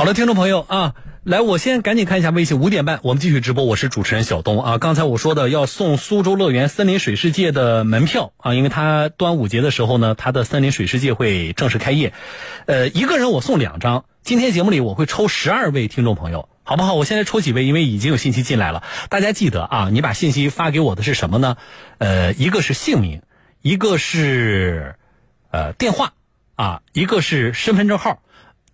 好了，听众朋友啊，来，我先赶紧看一下微信，五点半我们继续直播。我是主持人小东啊。刚才我说的要送苏州乐园森林水世界的门票啊，因为它端午节的时候呢，它的森林水世界会正式开业。呃，一个人我送两张。今天节目里我会抽十二位听众朋友，好不好？我现在抽几位，因为已经有信息进来了。大家记得啊，你把信息发给我的是什么呢？呃，一个是姓名，一个是呃电话啊，一个是身份证号，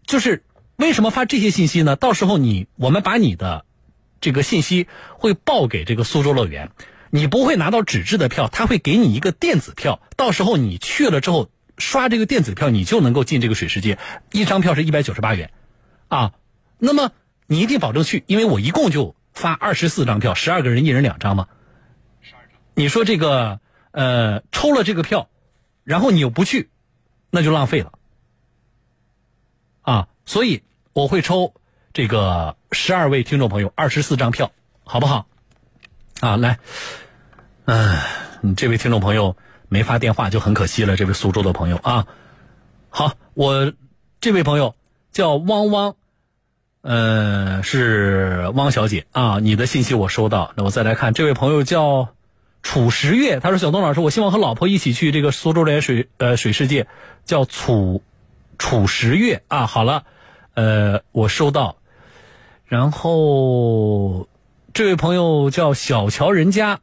就是。为什么发这些信息呢？到时候你我们把你的这个信息会报给这个苏州乐园，你不会拿到纸质的票，他会给你一个电子票。到时候你去了之后刷这个电子票，你就能够进这个水世界。一张票是一百九十八元，啊，那么你一定保证去，因为我一共就发二十四张票，十二个人一人两张嘛。你说这个呃抽了这个票，然后你又不去，那就浪费了，啊。所以我会抽这个十二位听众朋友二十四张票，好不好？啊，来，嗯，这位听众朋友没发电话就很可惜了，这位苏州的朋友啊。好，我这位朋友叫汪汪，呃，是汪小姐啊，你的信息我收到。那我再来看，这位朋友叫楚十月，他说：“小东老师，我希望和老婆一起去这个苏州的水呃水世界，叫楚楚十月啊。”好了。呃，我收到，然后这位朋友叫小乔人家，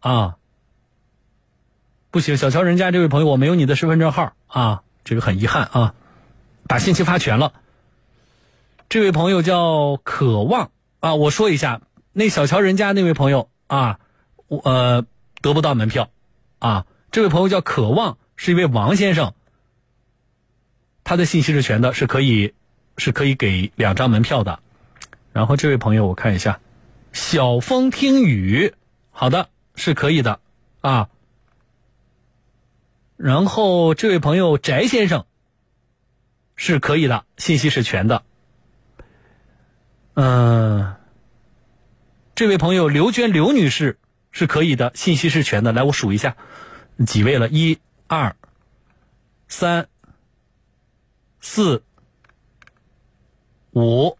啊，不行，小乔人家这位朋友我没有你的身份证号。啊，这个很遗憾啊，把信息发全了。这位朋友叫渴望。啊，我说一下，那小乔人家那位朋友啊，我呃得不到门票。啊，这位朋友叫渴望，是一位王先生，他的信息是全的，是可以。是可以给两张门票的，然后这位朋友我看一下，小风听雨，好的是可以的啊。然后这位朋友翟先生是可以的，信息是全的。嗯，这位朋友刘娟刘女士是可以的，信息是全的。来，我数一下几位了，一、二、三、四。五、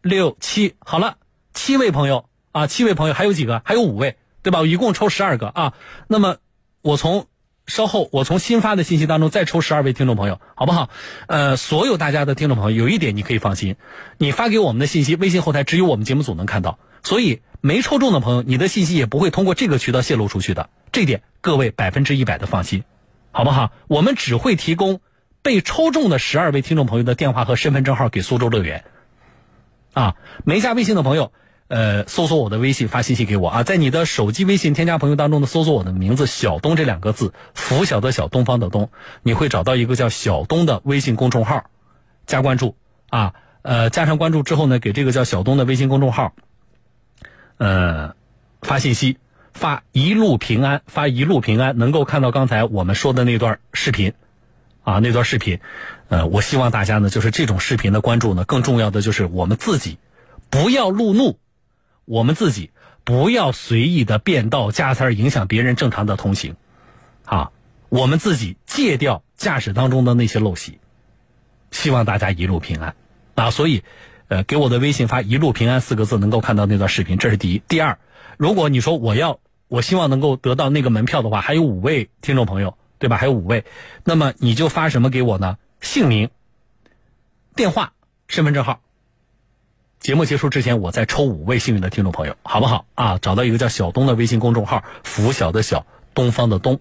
六、七，好了，七位朋友啊，七位朋友，还有几个？还有五位，对吧？一共抽十二个啊。那么我从稍后，我从新发的信息当中再抽十二位听众朋友，好不好？呃，所有大家的听众朋友，有一点你可以放心，你发给我们的信息，微信后台只有我们节目组能看到，所以没抽中的朋友，你的信息也不会通过这个渠道泄露出去的，这点各位百分之一百的放心，好不好？我们只会提供。被抽中的十二位听众朋友的电话和身份证号给苏州乐园，啊，没加微信的朋友，呃，搜索我的微信发信息给我。啊，在你的手机微信添加朋友当中呢，搜索我的名字小东这两个字，拂晓的小东方的东，你会找到一个叫小东的微信公众号，加关注。啊，呃，加上关注之后呢，给这个叫小东的微信公众号，呃，发信息，发一路平安，发一路平安，能够看到刚才我们说的那段视频。啊，那段视频，呃，我希望大家呢，就是这种视频的关注呢，更重要的就是我们自己不要路怒，我们自己不要随意的变道加塞影响别人正常的通行，啊，我们自己戒掉驾驶当中的那些陋习，希望大家一路平安啊！所以，呃，给我的微信发“一路平安”四个字，能够看到那段视频，这是第一。第二，如果你说我要，我希望能够得到那个门票的话，还有五位听众朋友。对吧？还有五位，那么你就发什么给我呢？姓名、电话、身份证号。节目结束之前，我再抽五位幸运的听众朋友，好不好？啊，找到一个叫小东的微信公众号，拂晓的晓，东方的东，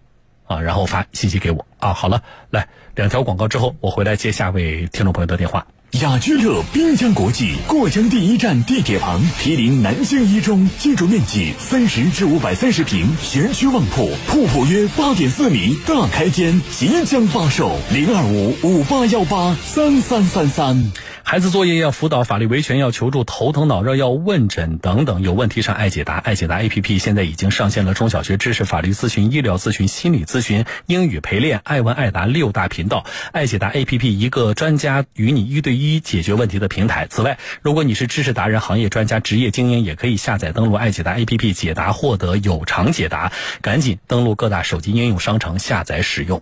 啊，然后发信息给我。啊，好了，来两条广告之后，我回来接下位听众朋友的电话。雅居乐滨江国际过江第一站地铁旁，毗邻南京一中，建筑面积三十至五百三十平，学区旺铺，铺铺约八点四米，大开间即将发售，零二五五八幺八三三三三。孩子作业要辅导，法律维权要求助，头疼脑热要问诊等等，有问题上爱解答。爱解答 APP 现在已经上线了中小学知识、法律咨询、医疗咨询、心理咨询、英语陪练、爱问爱答六大频道。爱解答 APP 一个专家与你一对一解决问题的平台。此外，如果你是知识达人、行业专家、职业精英，也可以下载登录爱解答 APP 解答，获得有偿解答。赶紧登录各大手机应用商城下载使用。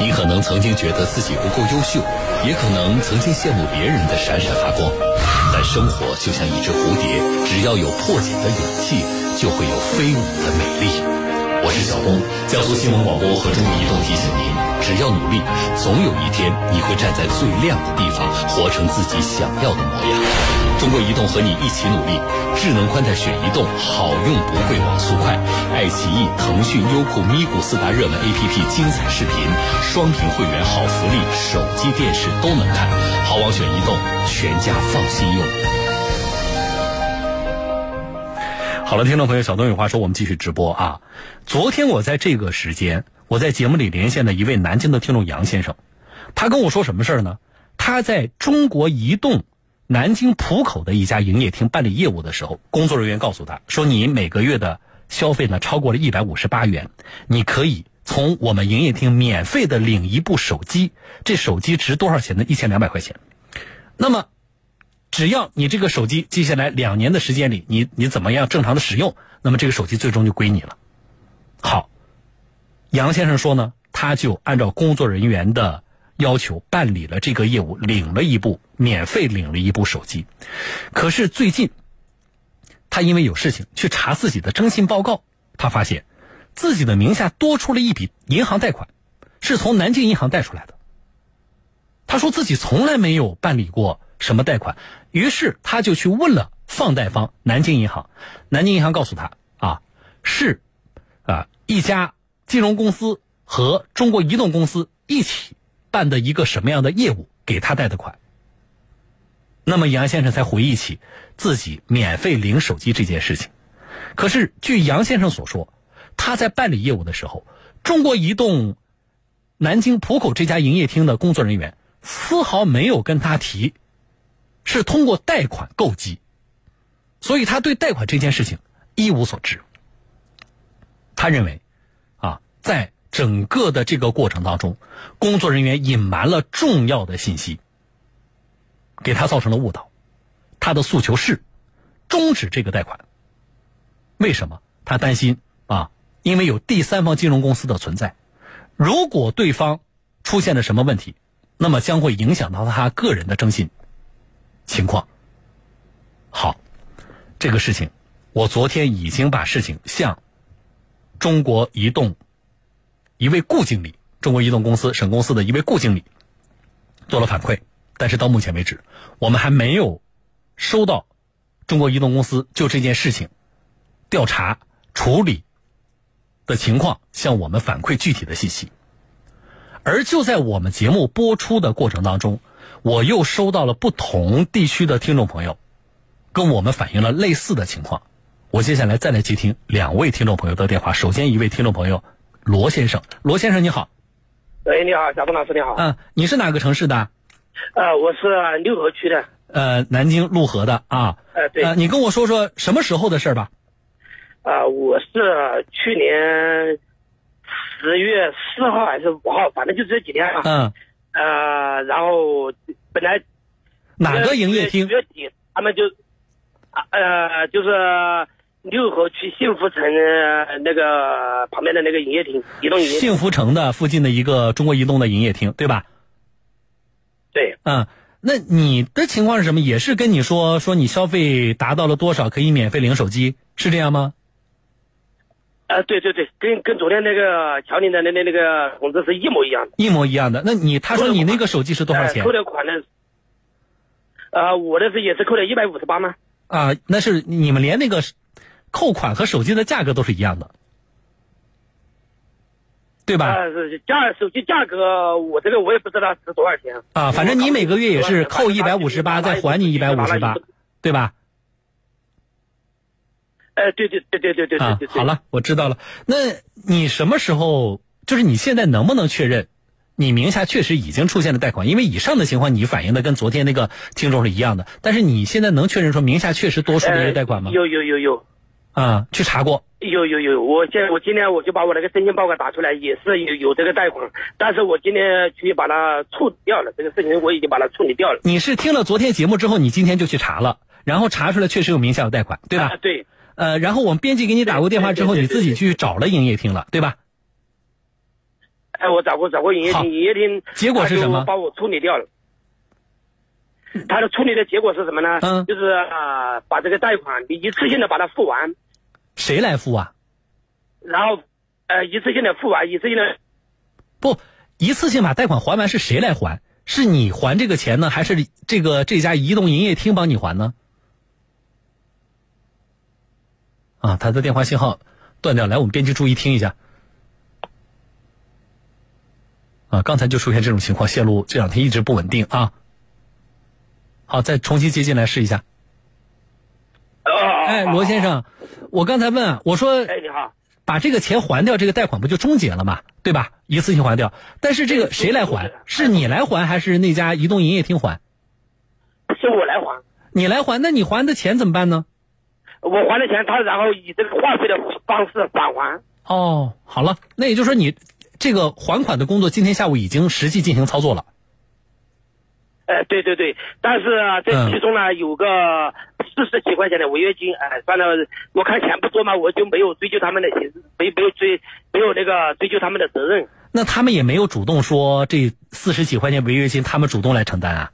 你可能曾经觉得自己不够优秀，也可能曾经羡慕别人的闪闪发光。但生活就像一只蝴蝶，只要有破茧的勇气，就会有飞舞的美丽。我是小东，江苏新闻广播和中国移动提醒您：只要努力，总有一天你会站在最亮的地方，活成自己想要的模样。中国移动和你一起努力，智能宽带选移动，好用不贵，网速快。爱奇艺、腾讯、优酷、咪咕四大热门 APP，精彩视频，双屏会员好福利，手机、电视都能看。好网选移动，全家放心用。好了，听众朋友，小东有话说，我们继续直播啊。昨天我在这个时间，我在节目里连线了一位南京的听众杨先生，他跟我说什么事儿呢？他在中国移动。南京浦口的一家营业厅办理业务的时候，工作人员告诉他说：“你每个月的消费呢超过了一百五十八元，你可以从我们营业厅免费的领一部手机。这手机值多少钱呢？一千两百块钱。那么，只要你这个手机接下来两年的时间里，你你怎么样正常的使用，那么这个手机最终就归你了。”好，杨先生说呢，他就按照工作人员的。要求办理了这个业务，领了一部免费领了一部手机，可是最近他因为有事情去查自己的征信报告，他发现自己的名下多出了一笔银行贷款，是从南京银行贷出来的。他说自己从来没有办理过什么贷款，于是他就去问了放贷方南京银行，南京银行告诉他啊，是啊一家金融公司和中国移动公司一起。办的一个什么样的业务给他贷的款？那么杨先生才回忆起自己免费领手机这件事情。可是据杨先生所说，他在办理业务的时候，中国移动南京浦口这家营业厅的工作人员丝毫没有跟他提是通过贷款购机，所以他对贷款这件事情一无所知。他认为，在。整个的这个过程当中，工作人员隐瞒了重要的信息，给他造成了误导。他的诉求是终止这个贷款。为什么？他担心啊，因为有第三方金融公司的存在，如果对方出现了什么问题，那么将会影响到他个人的征信情况。好，这个事情，我昨天已经把事情向中国移动。一位顾经理，中国移动公司省公司的一位顾经理做了反馈，但是到目前为止，我们还没有收到中国移动公司就这件事情调查处理的情况向我们反馈具体的信息。而就在我们节目播出的过程当中，我又收到了不同地区的听众朋友跟我们反映了类似的情况。我接下来再来接听两位听众朋友的电话。首先，一位听众朋友。罗先生，罗先生你好。喂，你好，小峰老师你好。嗯，你是哪个城市的？呃，我是六合区的。呃，南京陆河的啊。呃，对。呃，你跟我说说什么时候的事吧。啊，我是去年十月四号还是五号，反正就这几天啊。嗯。呃，然后本来哪个营业厅？月底他们就啊呃就是。六合区幸福城那个旁边的那个营业厅，移动营业。幸福城的附近的一个中国移动的营业厅，对吧？对。嗯，那你的情况是什么？也是跟你说说你消费达到了多少可以免费领手机，是这样吗？啊，对对对，跟跟昨天那个乔林的那那那个通知是一模一样的。一模一样的。那你他说你那个手机是多少钱？扣的款呢？啊，我的是也是扣了一百五十八吗？啊，那是你们连那个。扣款和手机的价格都是一样的，对吧？价手机价格，我这个我也不知道值多少钱啊。反正你每个月也是扣一百五十八，再还你一百五十八，对吧？哎，对对对对对对对。好了，我知道了。那你什么时候？就是你现在能不能确认，你名下确实已经出现了贷款？因为以上的情况你反映的跟昨天那个听众是一样的。但是你现在能确认说名下确实多出了一个贷款吗？有有有有。啊，去查过，有有有，我现我今天我就把我那个申请报告打出来，也是有有这个贷款，但是我今天去把它处理掉了，这个事情我已经把它处理掉了。你是听了昨天节目之后，你今天就去查了，然后查出来确实有名下有贷款，对吧？对。呃，然后我们编辑给你打过电话之后，你自己去找了营业厅了，对吧？哎，我找过找过营业厅，营业厅结果是什么他就帮我处理掉了。他的处理的结果是什么呢？嗯就是呃，把这个贷款你一次性的把它付完，谁来付啊？然后呃一次性的付完，一次性的不，一次性把贷款还完是谁来还？是你还这个钱呢，还是这个这家移动营业厅帮你还呢？啊，他的电话信号断掉，来，我们编辑注意听一下。啊，刚才就出现这种情况，线路这两天一直不稳定啊。好，再重新接进来试一下。呃，哎，罗先生，我刚才问啊，我说哎，你好，把这个钱还掉，这个贷款不就终结了吗，对吧？一次性还掉。但是这个谁来还？是你来还，还是那家移动营业厅还？是我来还，你来还，那你还的钱怎么办呢？我还的钱，他然后以这个话费的方式返还。哦，好了，那也就是说你这个还款的工作今天下午已经实际进行操作了。呃，对对对，但是啊，这嗯其中呢有个四十几块钱的违约金，哎、算了，我看钱不多嘛，我就没有追究他们的刑事，没没有追，没有那个追究他们的责任。那他们也没有主动说这四十几块钱违约金他们主动来承担啊？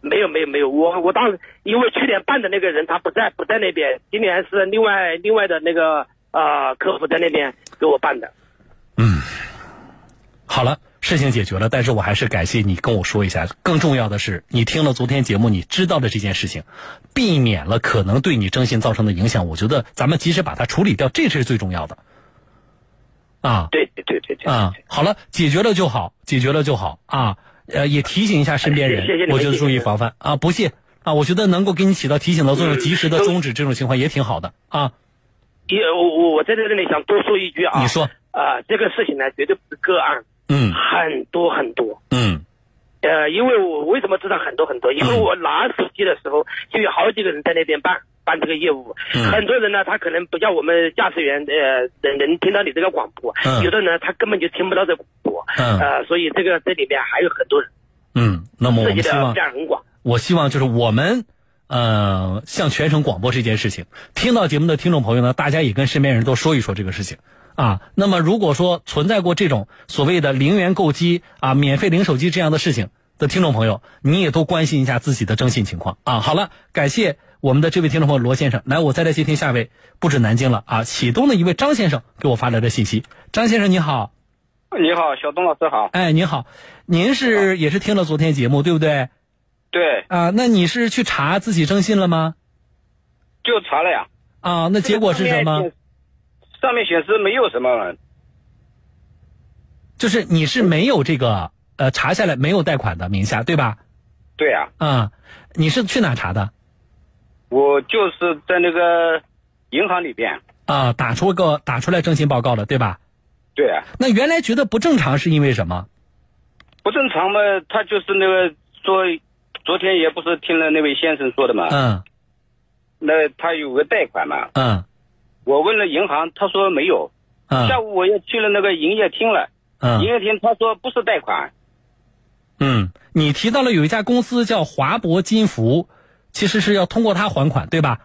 没有没有没有，我我当时因为去年办的那个人他不在不在那边，今年是另外另外的那个呃客服在那边给我办的。嗯好了，事情解决了，但是我还是感谢你跟我说一下。更重要的是，你听了昨天节目，你知道了这件事情，避免了可能对你征信造成的影响。我觉得咱们及时把它处理掉，这是最重要的。啊对对对对对啊，好了，解决了就好，解决了就好啊。呃，也提醒一下身边人，我觉得注意防范啊，不谢啊。我觉得能够给你起到提醒的作用，及时的终止这种情况也挺好的啊。也我我我在这里想多说一句啊，你说，啊、这个事情呢绝对不是个案，嗯很多很多。嗯呃，因为我为什么知道很多很多？因为我拿手机的时候，就有好几个人在那边办办这个业务。嗯很多人呢，他可能不叫我们驾驶员，呃，能能听到你这个广播。嗯有的呢，他根本就听不到这广播。嗯呃，所以这个这里面还有很多人嗯，那么我们希望面很广。我希望就是我们，呃，向全省广播这件事情，听到节目的听众朋友呢，大家也跟身边人都说一说这个事情啊。那么如果说存在过这种所谓的零元购机啊、免费领手机这样的事情的听众朋友，你也都关心一下自己的征信情况啊。好了，感谢我们的这位听众朋友罗先生，来，我再来接听下一位，不止南京了啊，启东的一位张先生给我发来的信息。张先生你好，你好，小东老师好。哎，您好，您是也是听了昨天节目对不对？对，啊，那你是去查自己征信了吗？就查了呀。啊，那结果是什么？？上面显示没有什么，就是你是没有这个呃查下来没有贷款的名下，对吧？对呀、啊，你是去哪查的？我就是在那个银行里边。啊，打出个打出来征信报告了，对吧？对啊、那原来觉得不正常是因为什么？不正常嘛，他就是那个说，昨天也不是听了那位先生说的嘛，嗯那他有个贷款嘛，嗯我问了银行，他说没有。下嗯午我又去了那个营业厅了，营嗯业厅他说不是贷款，嗯，你提到了有一家公司叫华博金服，其实是要通过他还款，对吧？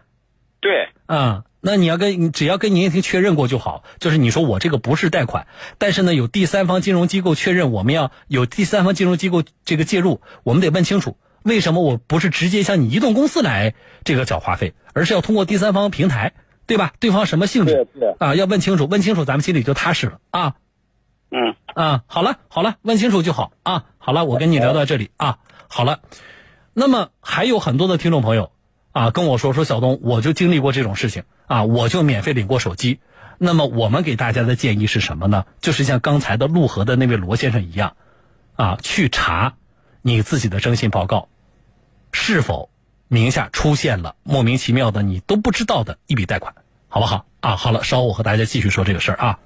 对，嗯、那你要跟你只要跟营业厅确认过就好，就是你说我这个不是贷款，但是呢有第三方金融机构确认，我们要有第三方金融机构这个介入，我们得问清楚为什么我不是直接向你移动公司来这个缴话费，而是要通过第三方平台，对吧？对方什么性质啊？要问清楚，问清楚咱们心里就踏实了啊嗯，啊！好了好了，问清楚就好啊！好了，我跟你聊到这里啊，好了。那么还有很多的听众朋友啊跟我说说小东，我就经历过这种事情啊，我就免费领过手机。那么我们给大家的建议是什么呢？就是像刚才的陆河的那位罗先生一样，啊，去查你自己的征信报告是否名下出现了莫名其妙的你都不知道的一笔贷款，好不好？啊，好了，稍后我和大家继续说这个事儿啊。